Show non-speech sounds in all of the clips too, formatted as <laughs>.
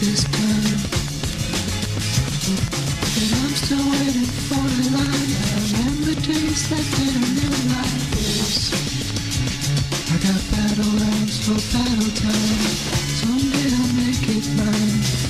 this time. But I'm still waiting for the line. I remember days that didn't live like this. I got battle rounds for battle time. Someday I'll make it mine.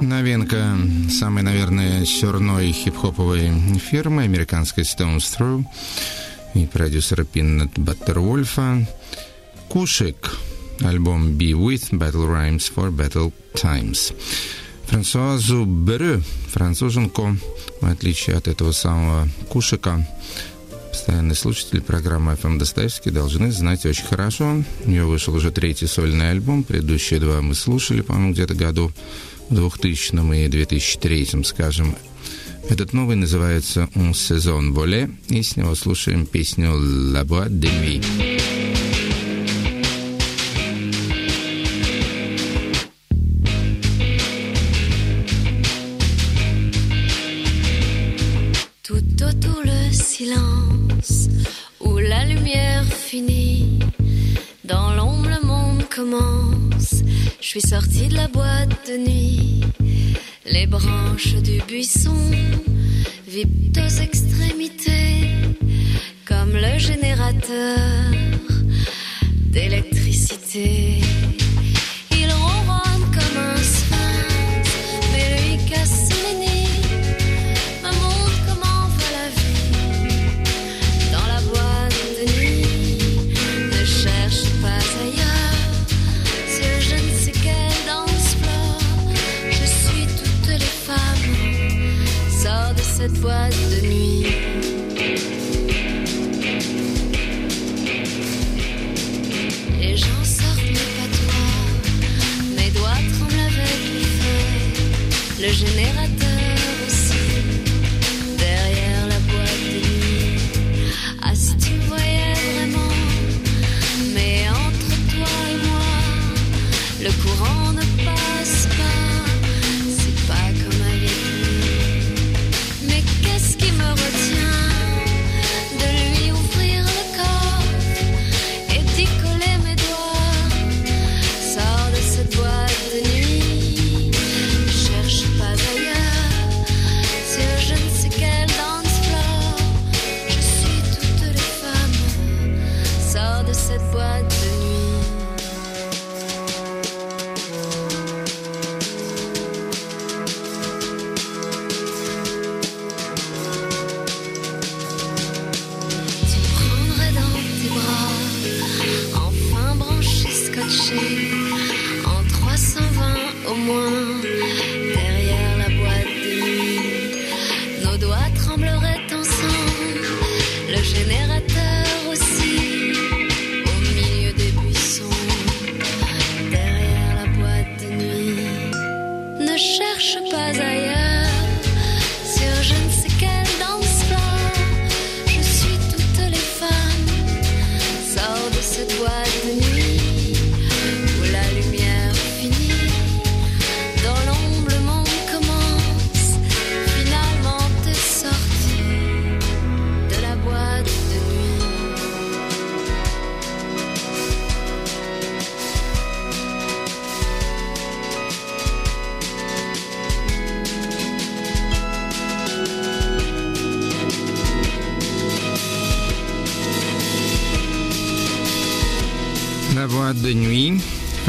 Новинка самой, наверное, сёрной хип-хоповой фирмы американской Stones Throw и продюсера Пиннет Баттервольфа Кушик. Альбом Be With Battle Rhymes for Battle Times. Франсуазу Бере, француженку, в отличие от этого самого Кушика, постоянные слушатели программы FM Достоевский должны знать очень хорошо. У нее вышел уже третий сольный альбом. Предыдущие два мы слушали, по-моему, где-то году 2000 и 2003, скажем. Этот новый называется «Un saison volé», и с него слушаем песню «La boîte de nuit». Suis sortie de la boîte de nuit. Les branches du buisson vibrent aux extrémités, comme le générateur d'électricité. Cette de nuit.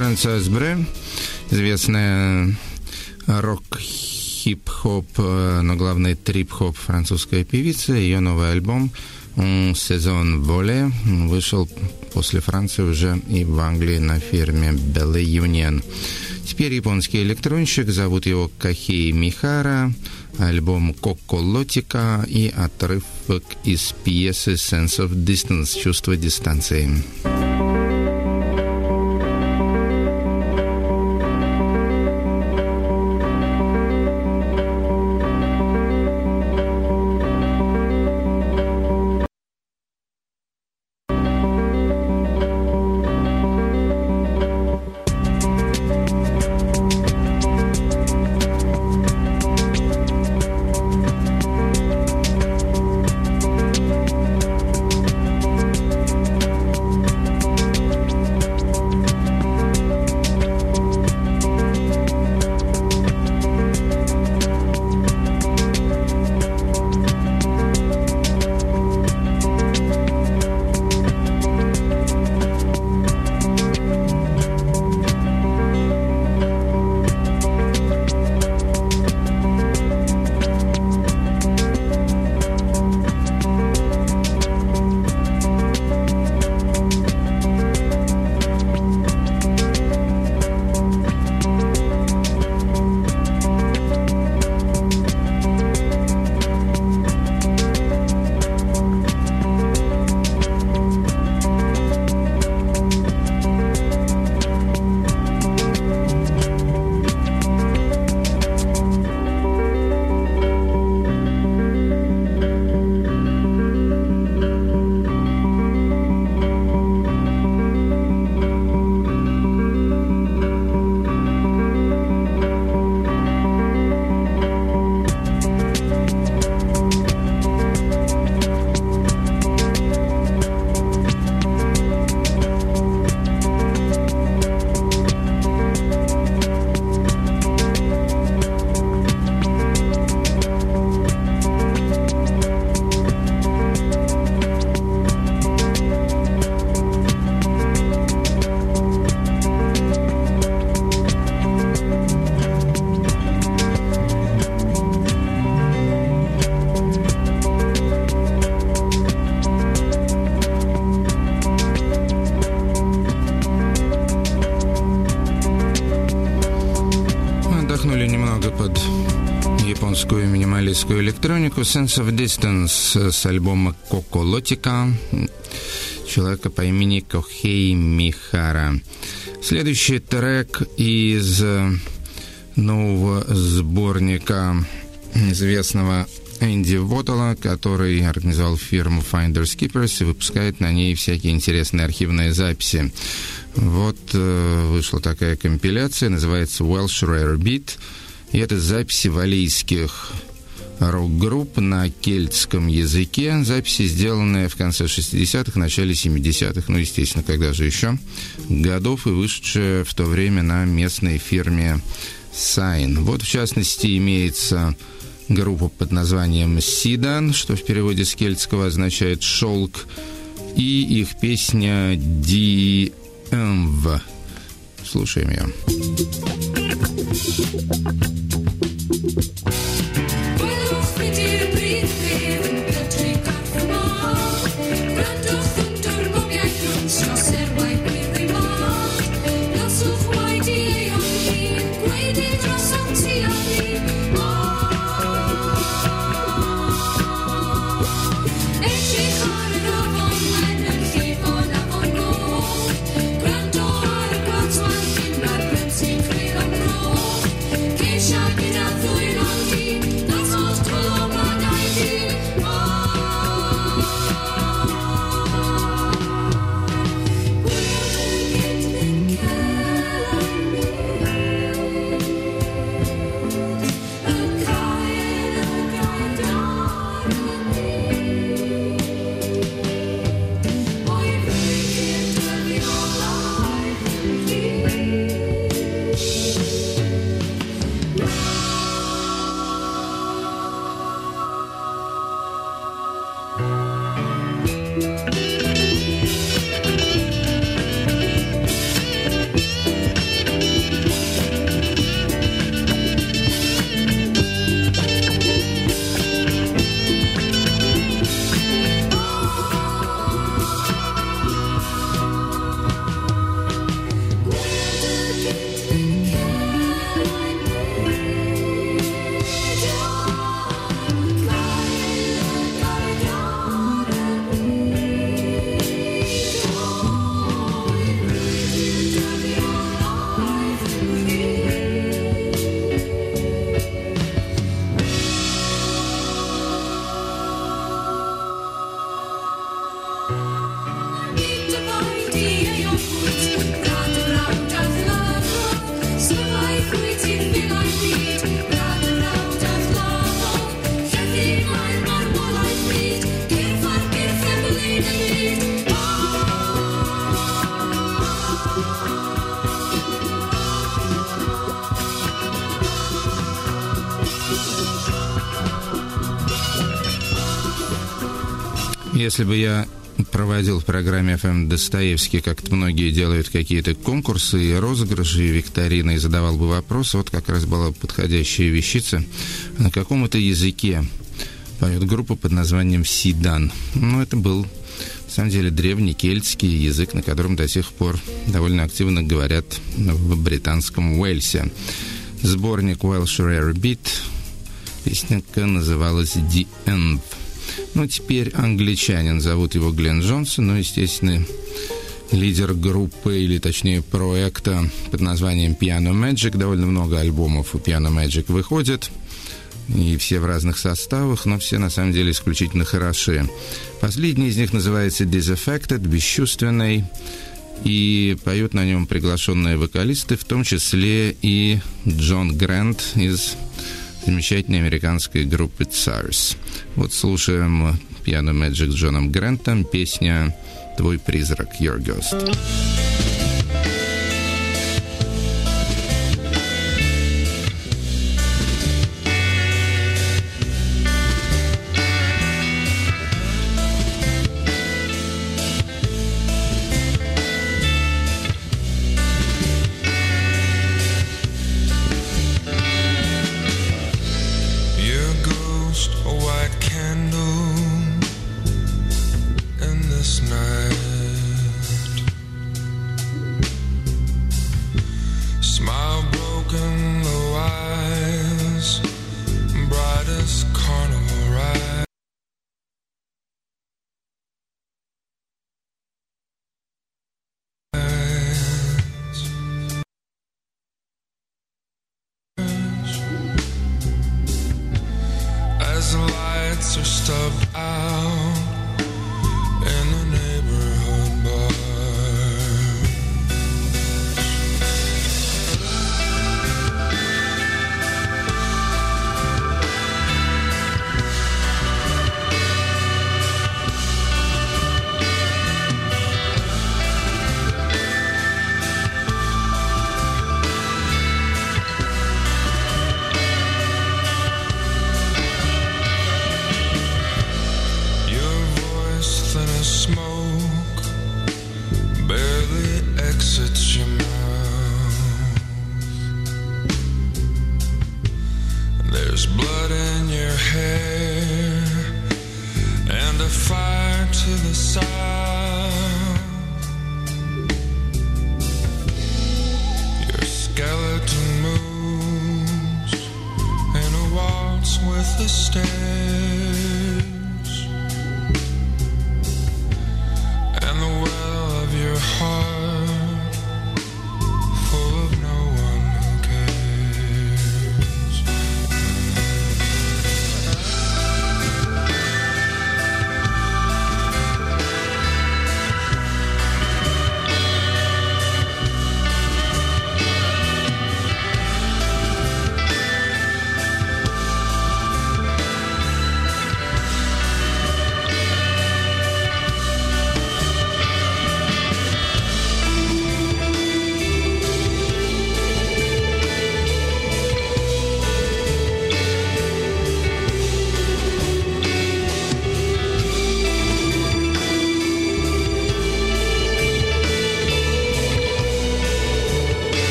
Nuit, Франсуаз Бре, известная рок хип-хоп, но главное трип-хоп французская певица. Ее новый альбом «Сезон Воле» вышел после Франции уже и в Англии на фирме Belle Union. Теперь японский электронщик, зовут его Кахей Михара, альбом Коко Лотика и отрывок из пьесы Sense of Distance, чувство дистанции. Электронику Sense of Distance с альбома Коко Лотика человека по имени Кохей Михара. Следующий трек из нового сборника известного Энди Вотала, который организовал фирму Finders Keepers и выпускает на ней всякие интересные архивные записи. Вот э, вышла такая компиляция, называется Welsh Rare Beat. И это записи валийских рок-групп на кельтском языке. Записи, сделанные в конце 60-х, начале 70-х, ну, естественно, когда же еще, годов и вышедшие в то время на местной фирме Sain. Вот, в частности, имеется группа под названием «Sidan», что в переводе с кельтского означает «шелк», и их песня «Ди-Эмв». Слушаем ее. Если бы я проводил в программе FM Достоевский, как многие делают какие-то конкурсы и розыгрыши, и викторины, и задавал бы вопрос, вот как раз была подходящая вещица, на каком это языке поет группа под названием Сидан. Ну, это был, на самом деле, древний кельтский язык, на котором до сих пор довольно активно говорят в британском Уэльсе. Сборник Welsh Rare Beat, песенка называлась The End. Ну, теперь англичанин, зовут его Глен Джонсон, ну, естественно, лидер группы, или точнее проекта под названием Piano Magic. Довольно много альбомов у Piano Magic выходит, и все в разных составах, но все на самом деле исключительно хороши. Последний из них называется Disaffected, бесчувственный, и поют на нем приглашенные вокалисты, в том числе и Джон Грант из замечательной американской группы Tsars. Вот слушаем Piano Magic с Джоном Грантом, песня «Твой призрак», «Your Ghost».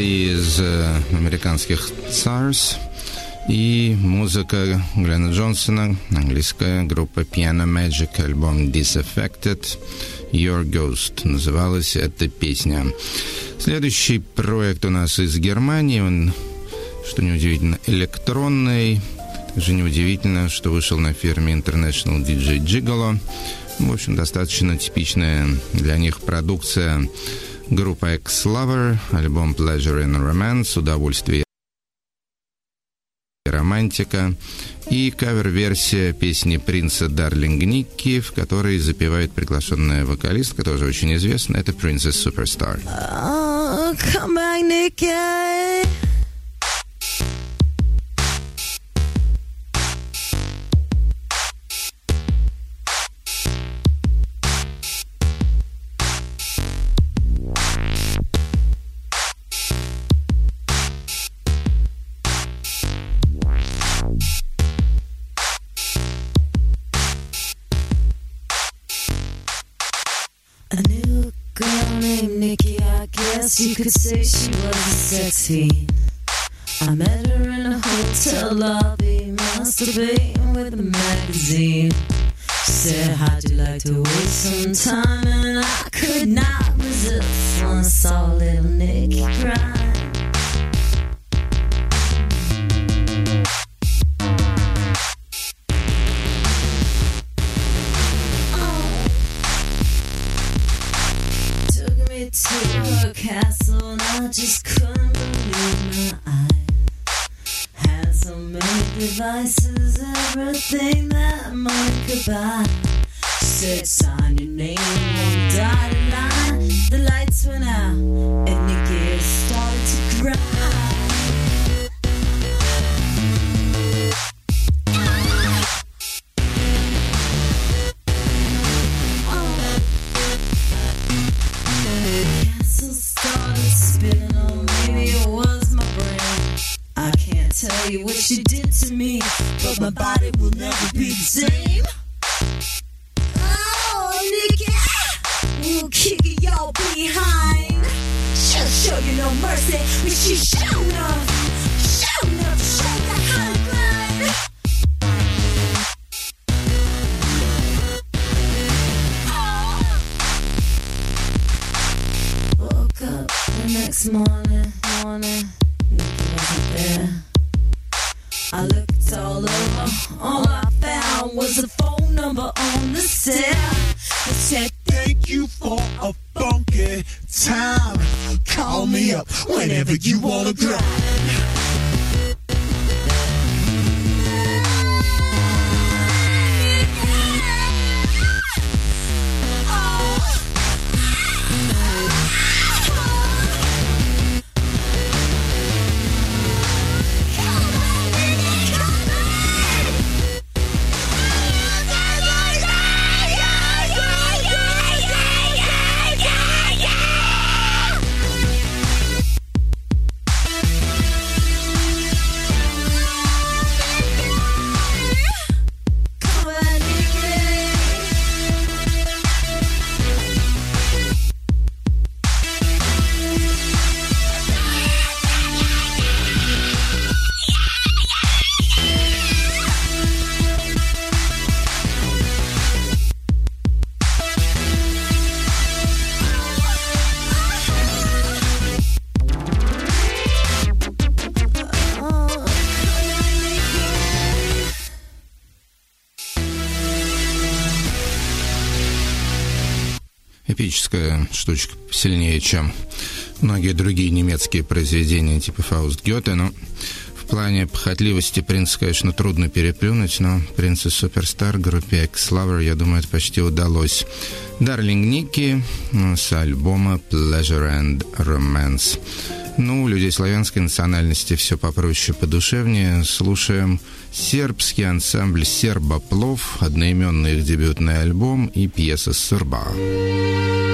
Американских SARS и музыка Глена Джонсона, английская группа Piano Magic, альбом Disaffected, Your Ghost называлась эта песня. Следующий проект у нас из Германии, он, что неудивительно, электронный, также неудивительно, что вышел на фирме International DJ Gigolo. В общем, достаточно типичная для них продукция Группа X-Lover, альбом Pleasure and Romance, удовольствие романтика, и кавер-версия песни принца Дарлинг Никки, в которой запевает приглашенная вокалистка, тоже очень известная, это Princess Superstar. Oh, come back. You could say she was a sexy. I met her in a hotel lobby, masturbating with a magazine. She said, How'd you like to waste some time? And I could not resist when I saw little Nicky cry. Штучка сильнее, чем многие другие немецкие произведения типа Фауст Гёте, но в плане похотливости принца, конечно, трудно переплюнуть, но принцесс Суперстар группе X-Lover, я думаю, это почти удалось. Дарлинг Ники с альбома Pleasure and Romance. Ну, у людей славянской национальности все попроще, подушевнее. Слушаем сербский ансамбль «Сербоплов», одноименный их дебютный альбом и пьеса «Сырба». Серба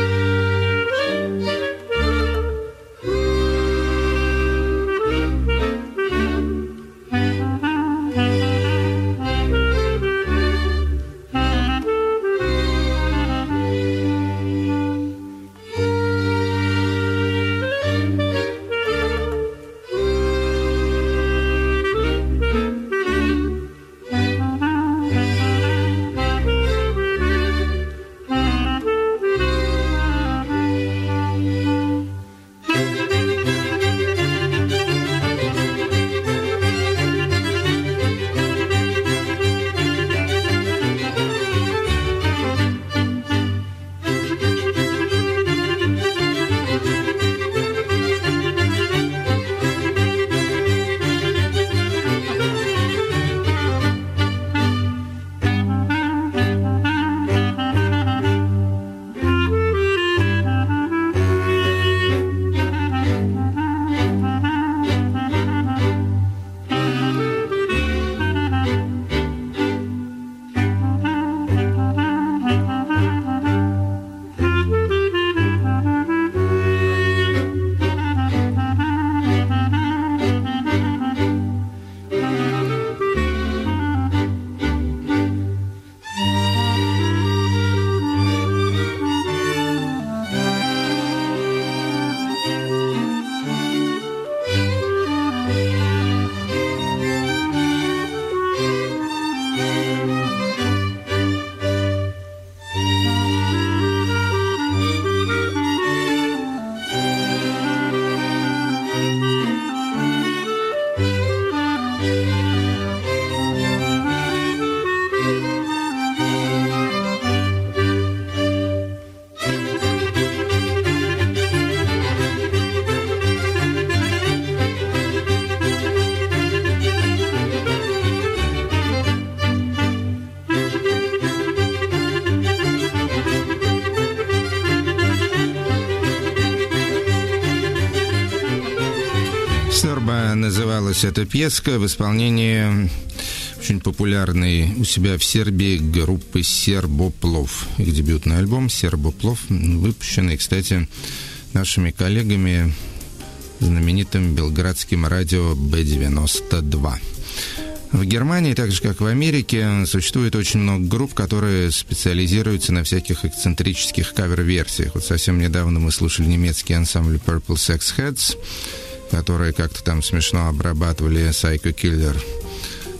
называлась эта пьеска в исполнении очень популярной у себя в Сербии группы Сербоплов. Их дебютный альбом Сербоплов, выпущенный, кстати, нашими коллегами знаменитым белградским радио Б-92. В Германии, так же как в Америке, существует очень много групп, которые специализируются на всяких эксцентрических кавер-версиях. Вот совсем недавно мы слушали немецкий ансамбль Purple Sex Heads, которые как-то там смешно обрабатывали Psycho Killer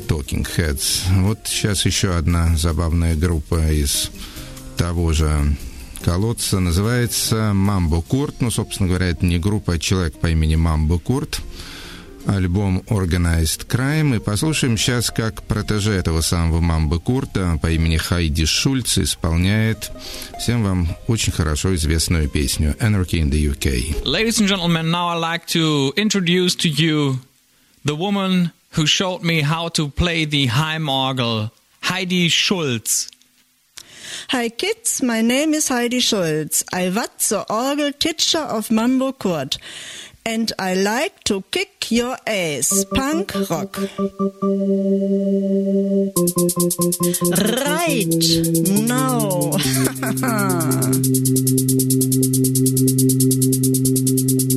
Talking Heads. Вот сейчас еще одна забавная группа из того же колодца. Называется Мамбо Курт. Ну, собственно говоря, это не группа, а человек по имени Мамбо Курт. Альбом Organized Crime. И послушаем сейчас, как протеже этого самого Мамбо Курта по имени Хайди Шульц исполняет всем вам очень хорошо известную песню Anarchy in the UK. Ladies and gentlemen, now I'd like to introduce to you the woman who showed me how to play the Heimorgel, Heidi Schulz. Hi kids, my name is Heidi Schulz. I was the orgel teacher of Mambo Court. And I like to kick your ass. Punk rock. Right. No. <laughs>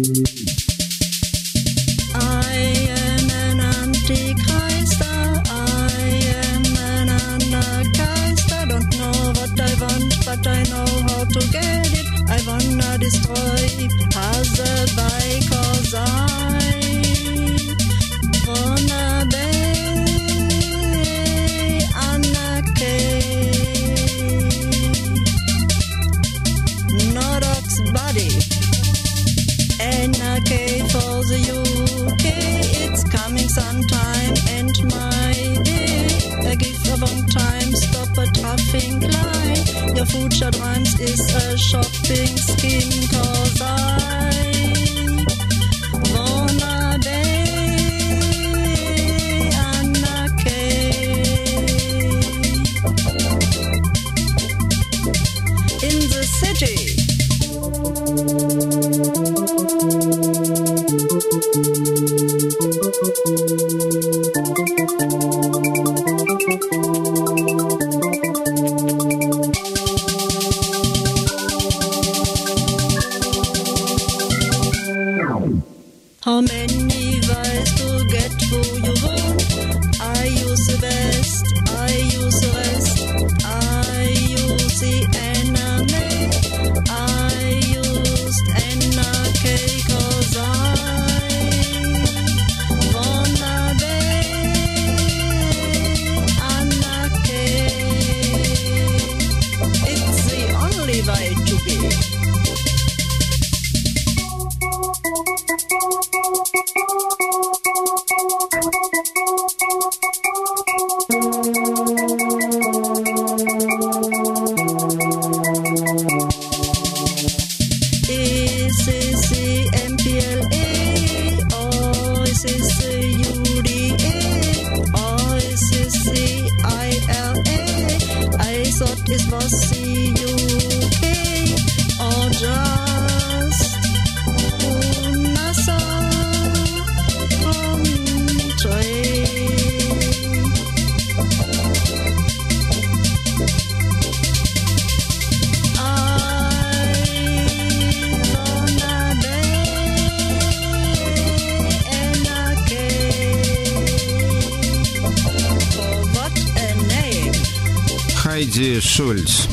Шульц,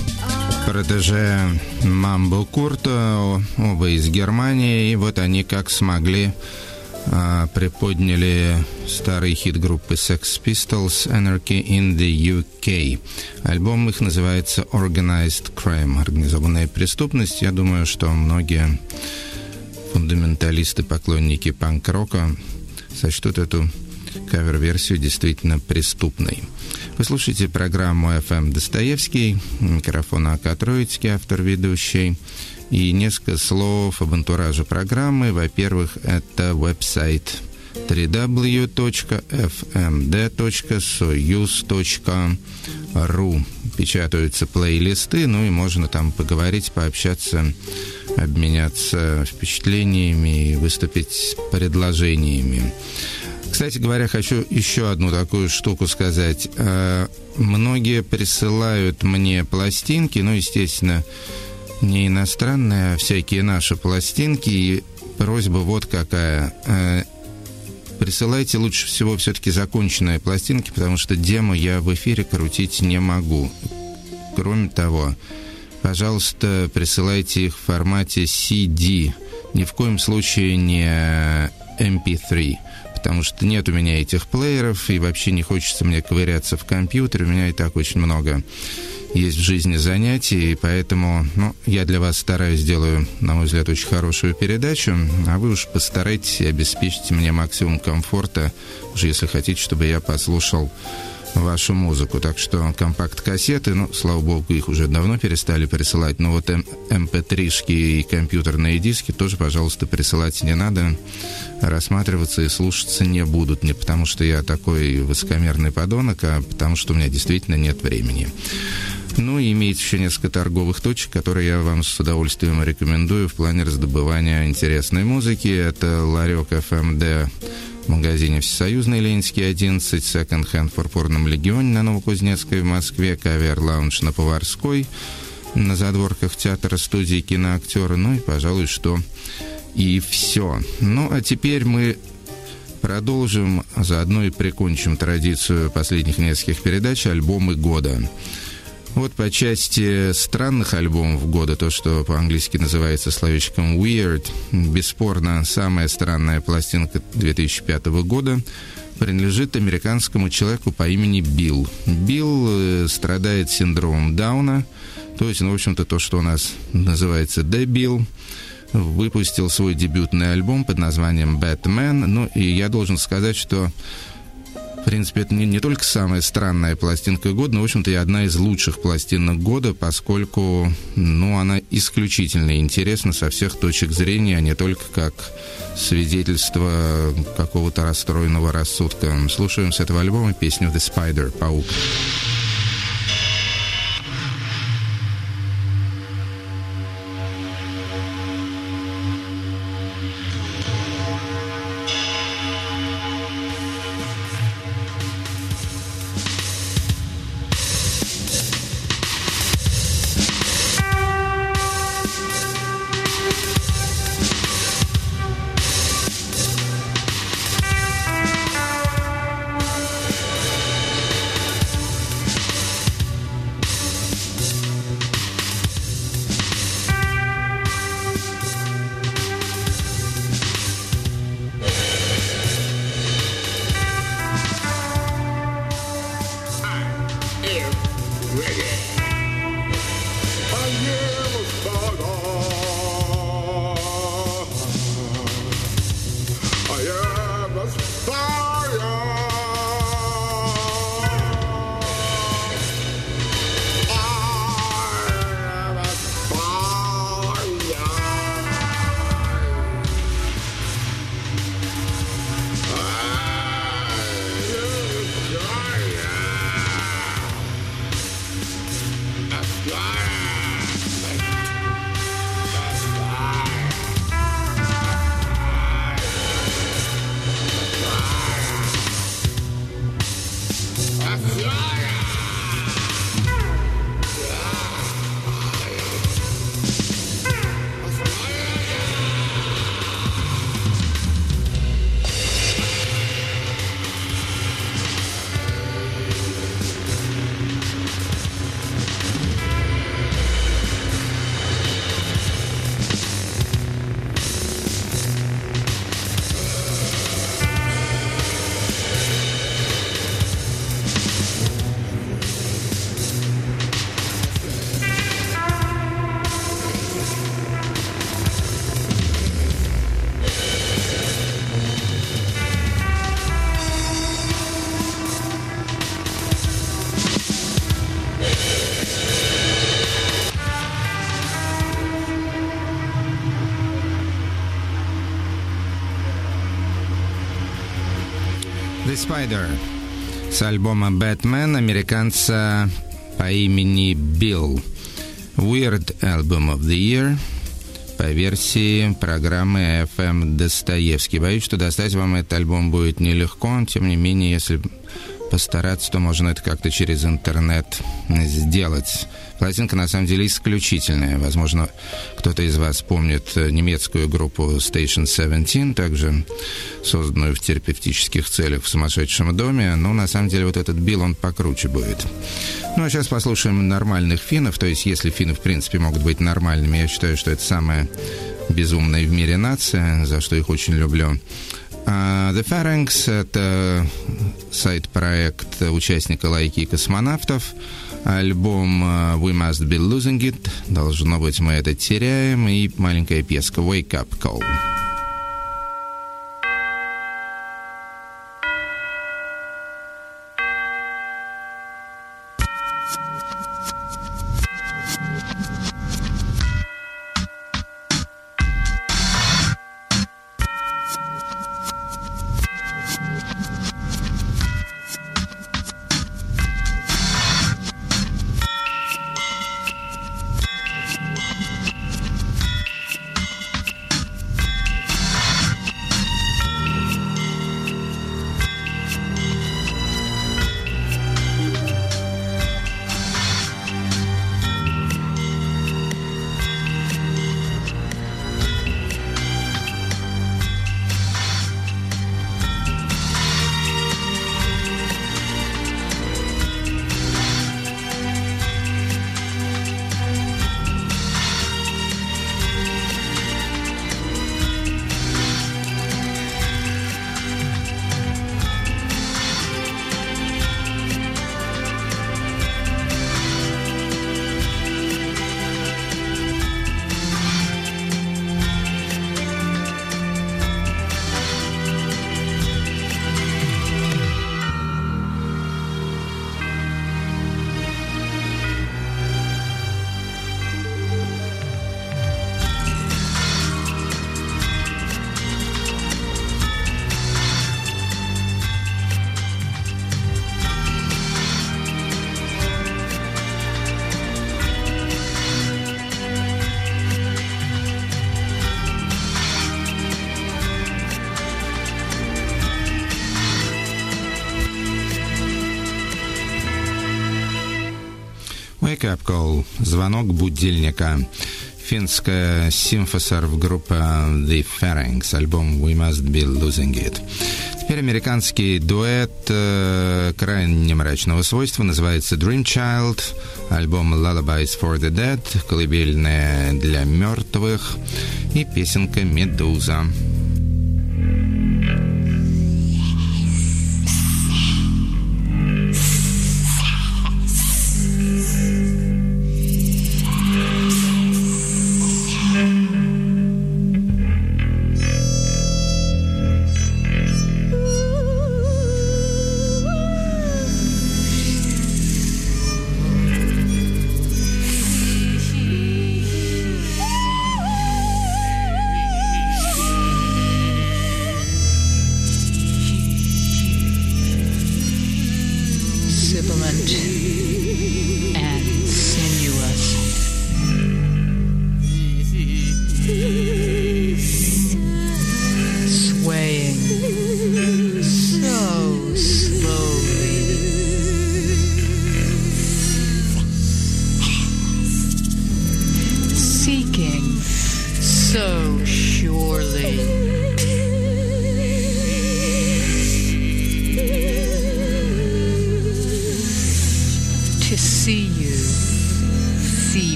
протеже Мамбо Курта, оба из Германии, и вот они как смогли а, приподняли старый хит группы Sex Pistols Anarchy in the UK. Альбом их называется Organized Crime, организованная преступность. Я думаю, что многие фундаменталисты, поклонники панк-рока сочтут эту кавер-версию действительно преступной. Вы слушаете программу FM Достоевский, микрофон АК Троицкий, автор ведущий. И несколько слов об антураже программы. Во-первых, это веб-сайт www.fmd.soyuz.ru печатаются плейлисты, ну и можно там поговорить, пообщаться, обменяться впечатлениями и выступить с предложениями. Кстати говоря, хочу еще одну такую штуку сказать. Э, многие присылают мне пластинки, ну, естественно, не иностранные, а всякие наши пластинки. И просьба вот какая. Э, присылайте лучше всего все-таки законченные пластинки, потому что демо я в эфире крутить не могу. Кроме того, пожалуйста, присылайте их в формате CD. Ни в коем случае не MP3 потому что нет у меня этих плееров, и вообще не хочется мне ковыряться в компьютере. У меня и так очень много есть в жизни занятий, и поэтому ну, я для вас стараюсь, делаю, на мой взгляд, очень хорошую передачу, а вы уж постарайтесь и обеспечите мне максимум комфорта, уже если хотите, чтобы я послушал вашу музыку. Так что компакт-кассеты, ну, слава богу, их уже давно перестали присылать, но вот mp3-шки и компьютерные диски тоже, пожалуйста, присылать не надо. Рассматриваться и слушаться не будут. Не потому, что я такой высокомерный подонок, а потому, что у меня действительно нет времени. Ну и имеется еще несколько торговых точек, которые я вам с удовольствием рекомендую в плане раздобывания интересной музыки. Это Ларек FMD магазине «Всесоюзный Ленинский 11», секонд-хенд в Пурпурном Легионе на Новокузнецкой в Москве, Cover Lounge на Поварской, на задворках театра, студии киноактера, ну и, пожалуй, что и все. Ну, а теперь мы продолжим, заодно и прикончим традицию последних нескольких передач «Альбомы года». Вот по части странных альбомов года, то, что по-английски называется словечком «weird», бесспорно, самая странная пластинка 2005 года принадлежит американскому человеку по имени Билл. Билл э, страдает синдромом Дауна, то есть, ну, в общем-то, то, что у нас называется «дебил», выпустил свой дебютный альбом под названием «Batman», ну, и я должен сказать, что принципе, это не, не только самая странная пластинка года, но, в общем-то, и одна из лучших пластинок года, поскольку, ну, она исключительно интересна со всех точек зрения, а не только как свидетельство какого-то расстроенного рассудка. Слушаем с этого альбома песню «The Spider» — «Паук». Spider с альбома «Бэтмен» американца по имени Билл. Weird Album of the Year по версии программы FM Достоевский. Боюсь, что достать вам этот альбом будет нелегко, тем не менее, если постараться, то можно это как-то через интернет сделать. Пластинка на самом деле исключительная. Возможно, кто-то из вас помнит э, немецкую группу Station 17, также созданную в терапевтических целях в сумасшедшем доме. Но на самом деле вот этот Билл, он покруче будет. Ну а сейчас послушаем нормальных финнов. То есть, если финны в принципе могут быть нормальными, я считаю, что это самая безумная в мире нация, за что их очень люблю. А The Phalanx — это сайт-проект участника лайки и космонавтов. Альбом э, We Must Be Losing It. Должно быть, мы это теряем. И маленькая песка Wake Up Call. Wake Up Call. Звонок будильника. Финская симфосерв группа The Phalanx. Альбом We Must Be Losing It. Теперь американский дуэт э, крайне мрачного свойства называется Dream Child. Альбом Lullabies for the Dead. Колыбельная для мертвых. И песенка «Медуза».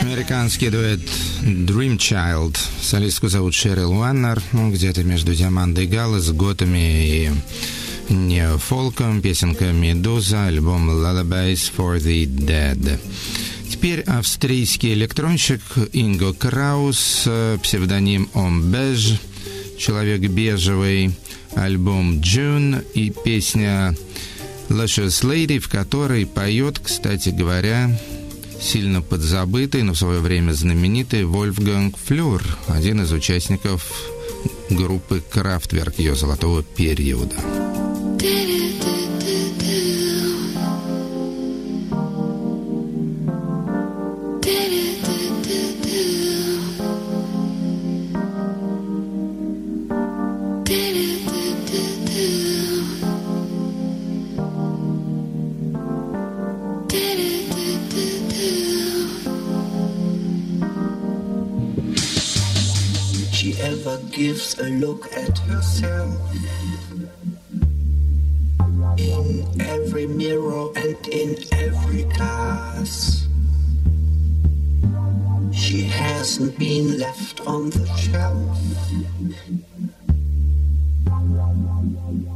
Американский дуэт Dream Child. Солистку зовут Шерил Уаннер. Ну, где-то между Диамандой Галлас, Готами и не фолком. Песенка «Медуза», альбом «Lullabies for the Dead». Теперь австрийский электронщик Инго Краус, псевдоним Омбеж, человек бежевый, альбом «June» и песня «Luscious Lady», в которой поет, кстати говоря, сильно подзабытый, но в свое время знаменитый Вольфганг Флюр, один из участников группы Крафтверк ее золотого периода. Look at herself in every mirror and in every glass. She hasn't been left on the shelf.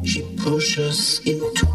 She pushes into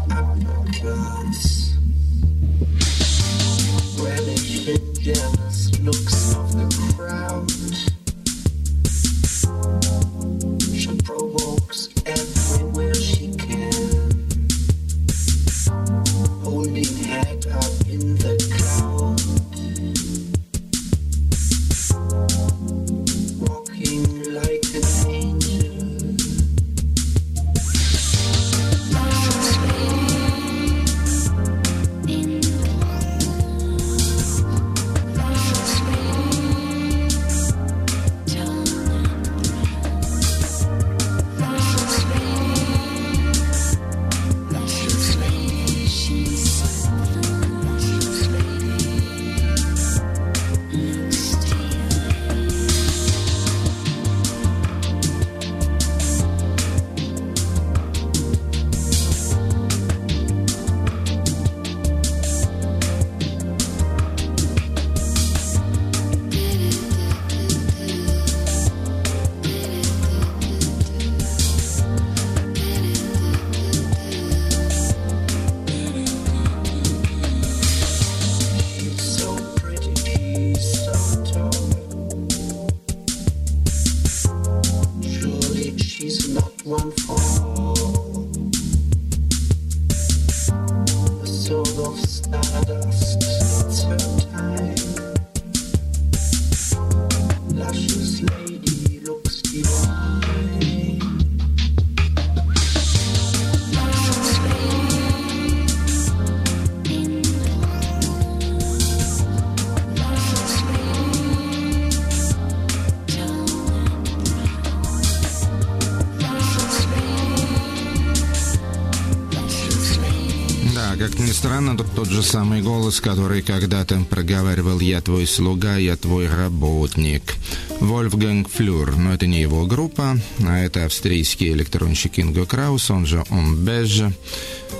тот, же самый голос, который когда-то проговаривал «Я твой слуга, я твой работник». Вольфганг Флюр, но это не его группа, а это австрийский электронщик Инго Краус, он же Омбеж.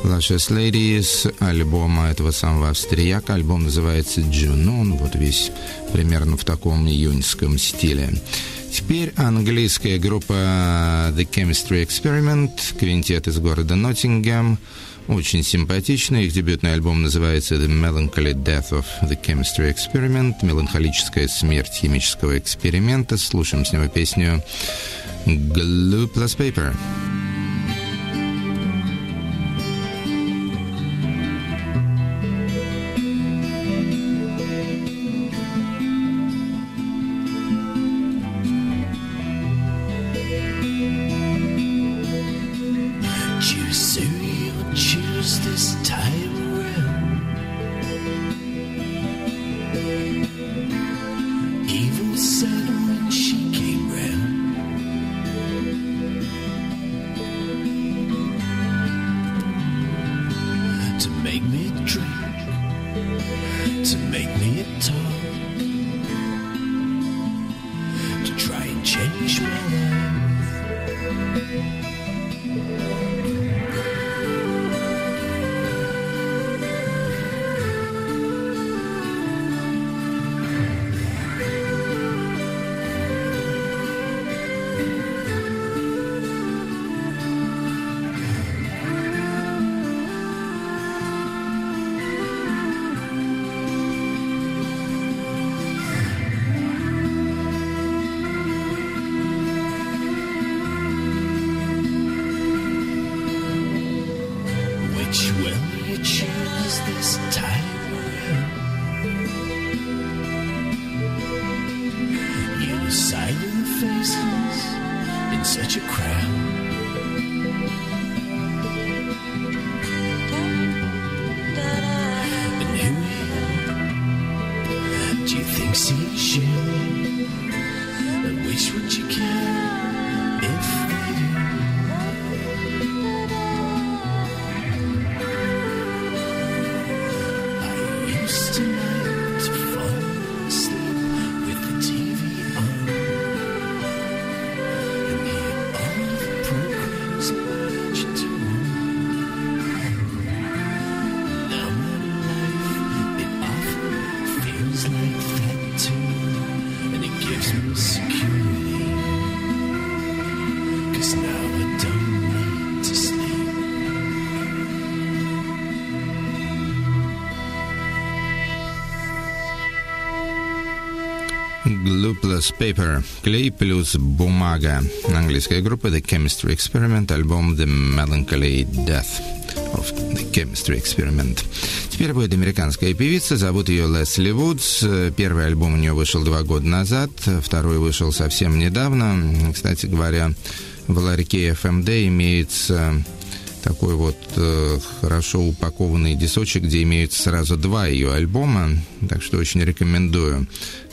Luscious Ladies альбома этого самого австрияка. Альбом называется Junoon, вот весь примерно в таком июньском стиле. Теперь английская группа The Chemistry Experiment, квинтет из города Ноттингем. Очень симпатичный. Их дебютный альбом называется The Melancholy Death of the Chemistry Experiment. Меланхолическая смерть химического эксперимента. Слушаем с него песню Glue Plus Paper. Plus Paper. Клей плюс бумага. Английская группа The Chemistry Experiment, альбом The Melancholy Death of The Chemistry Experiment. Теперь будет американская певица, зовут ее Лесли Вудс. Первый альбом у нее вышел два года назад, второй вышел совсем недавно. Кстати говоря, в ларьке FMD имеется такой вот э, хорошо упакованный дисочек, где имеются сразу два ее альбома, так что очень рекомендую.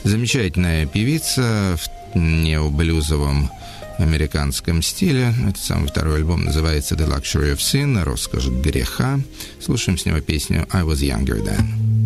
Замечательная певица в необлюзовом американском стиле. Этот самый второй альбом называется The Luxury of Sin, роскошь греха. Слушаем с него песню I Was Younger Then.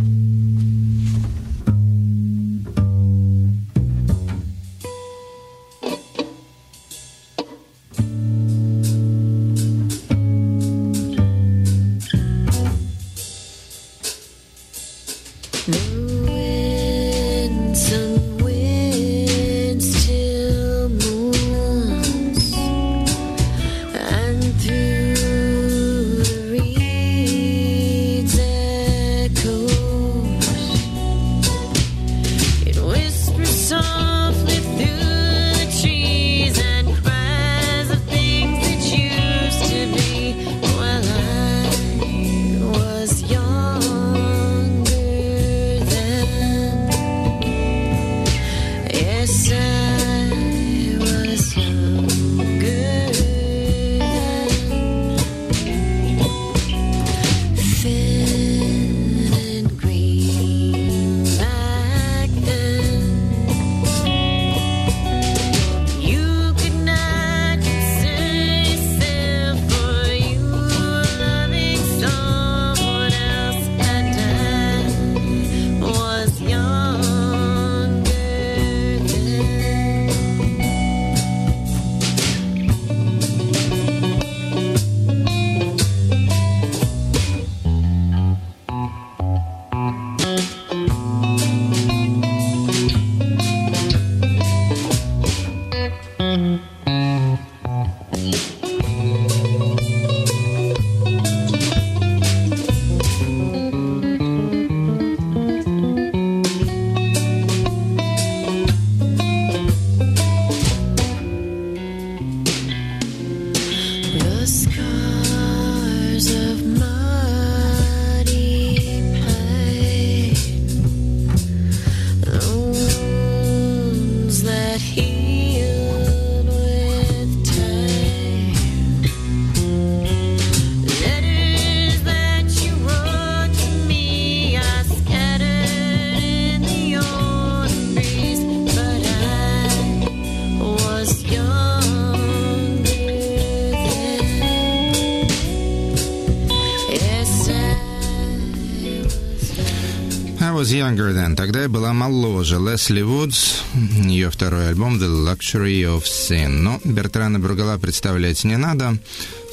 Younger then. Тогда я была моложе. Лесли Вудс, ее второй альбом The Luxury of Sin. Но Бертрана Бругала представлять не надо.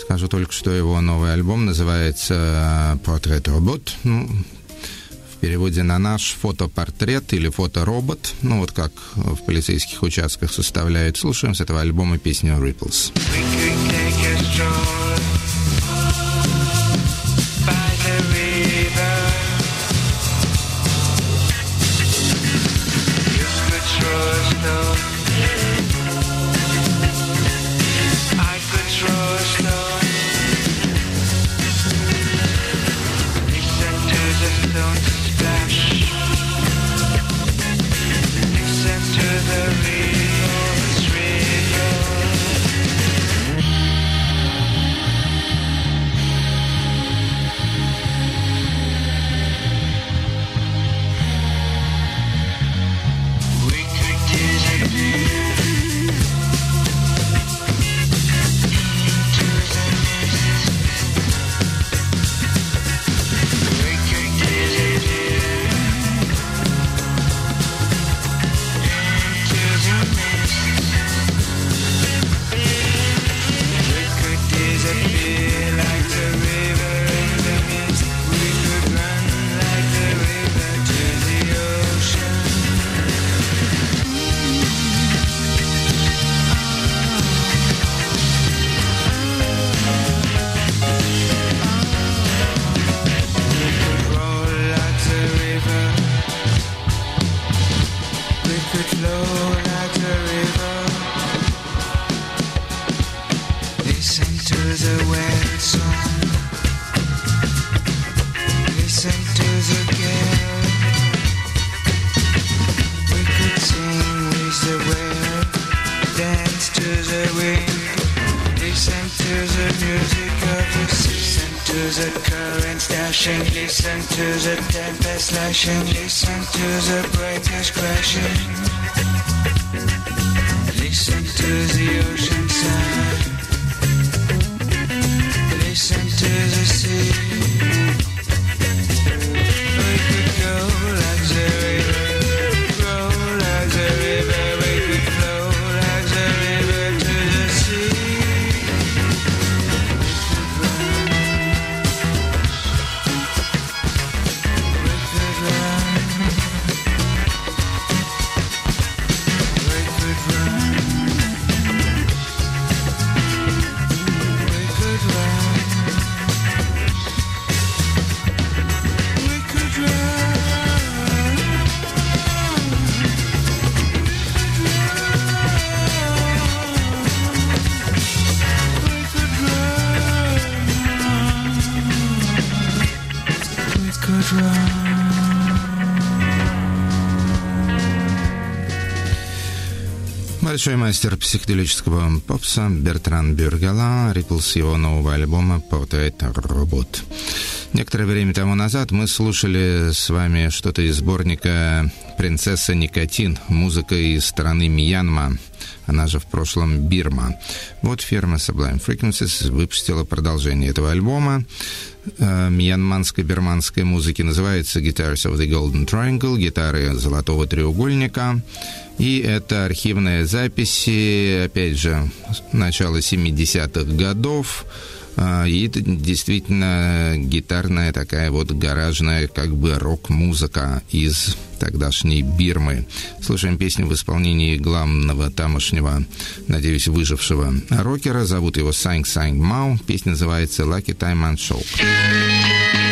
Скажу только, что его новый альбом называется Portrait Robot. Ну, в переводе на наш фотопортрет или фоторобот. Ну, вот как в полицейских участках составляют. Слушаем с этого альбома песню Ripples. We Listen to the sea. Большой мастер психоделического попса Бертран Бюргела рипл с его нового альбома «Portrait Robot». Некоторое время тому назад мы слушали с вами что-то из сборника «Принцесса Никотин», музыка из страны Мьянма, она же в прошлом Бирма. Вот фирма Sublime Frequencies выпустила продолжение этого альбома э, мьянманской бирманской музыки. Называется «Guitars of the Golden Triangle», «Гитары Золотого треугольника». И это архивные записи, опять же, начала 70-х годов. А, И это действительно гитарная такая вот гаражная как бы рок-музыка из тогдашней Бирмы. Слушаем песню в исполнении главного тамошнего, надеюсь, выжившего рокера. Зовут его Санг Санг Мау. Песня называется «Lucky Time and Show».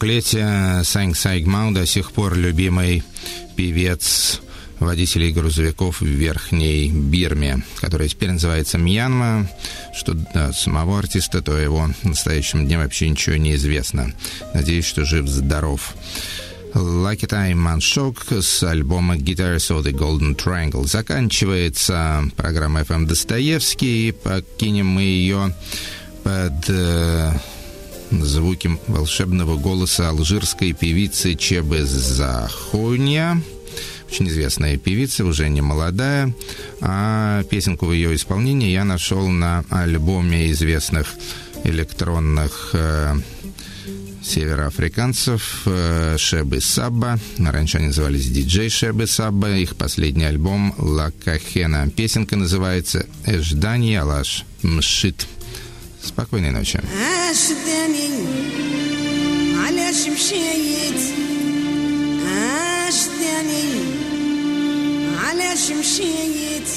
Буклете Санг Сайгмау до сих пор любимый певец водителей грузовиков в Верхней Бирме, которая теперь называется Мьянма. Что до самого артиста, то его настоящем дне вообще ничего не известно. Надеюсь, что жив-здоров. Lucky Time Manshok с альбома Guitars of the Golden Triangle. Заканчивается программа FM Достоевский, и покинем мы ее под э, звуки волшебного голоса алжирской певицы Чебы Захунья. Очень известная певица, уже не молодая. А песенку в ее исполнении я нашел на альбоме известных электронных э, североафриканцев э, Шебы Сабба. Раньше они назывались диджей Шебы Сабба. Их последний альбом «Ла Кахена». Песенка называется «Эждани Алаш Мшит». Спокойной ночи. عاشداني علاش مشيت عاشداني علاش مشيت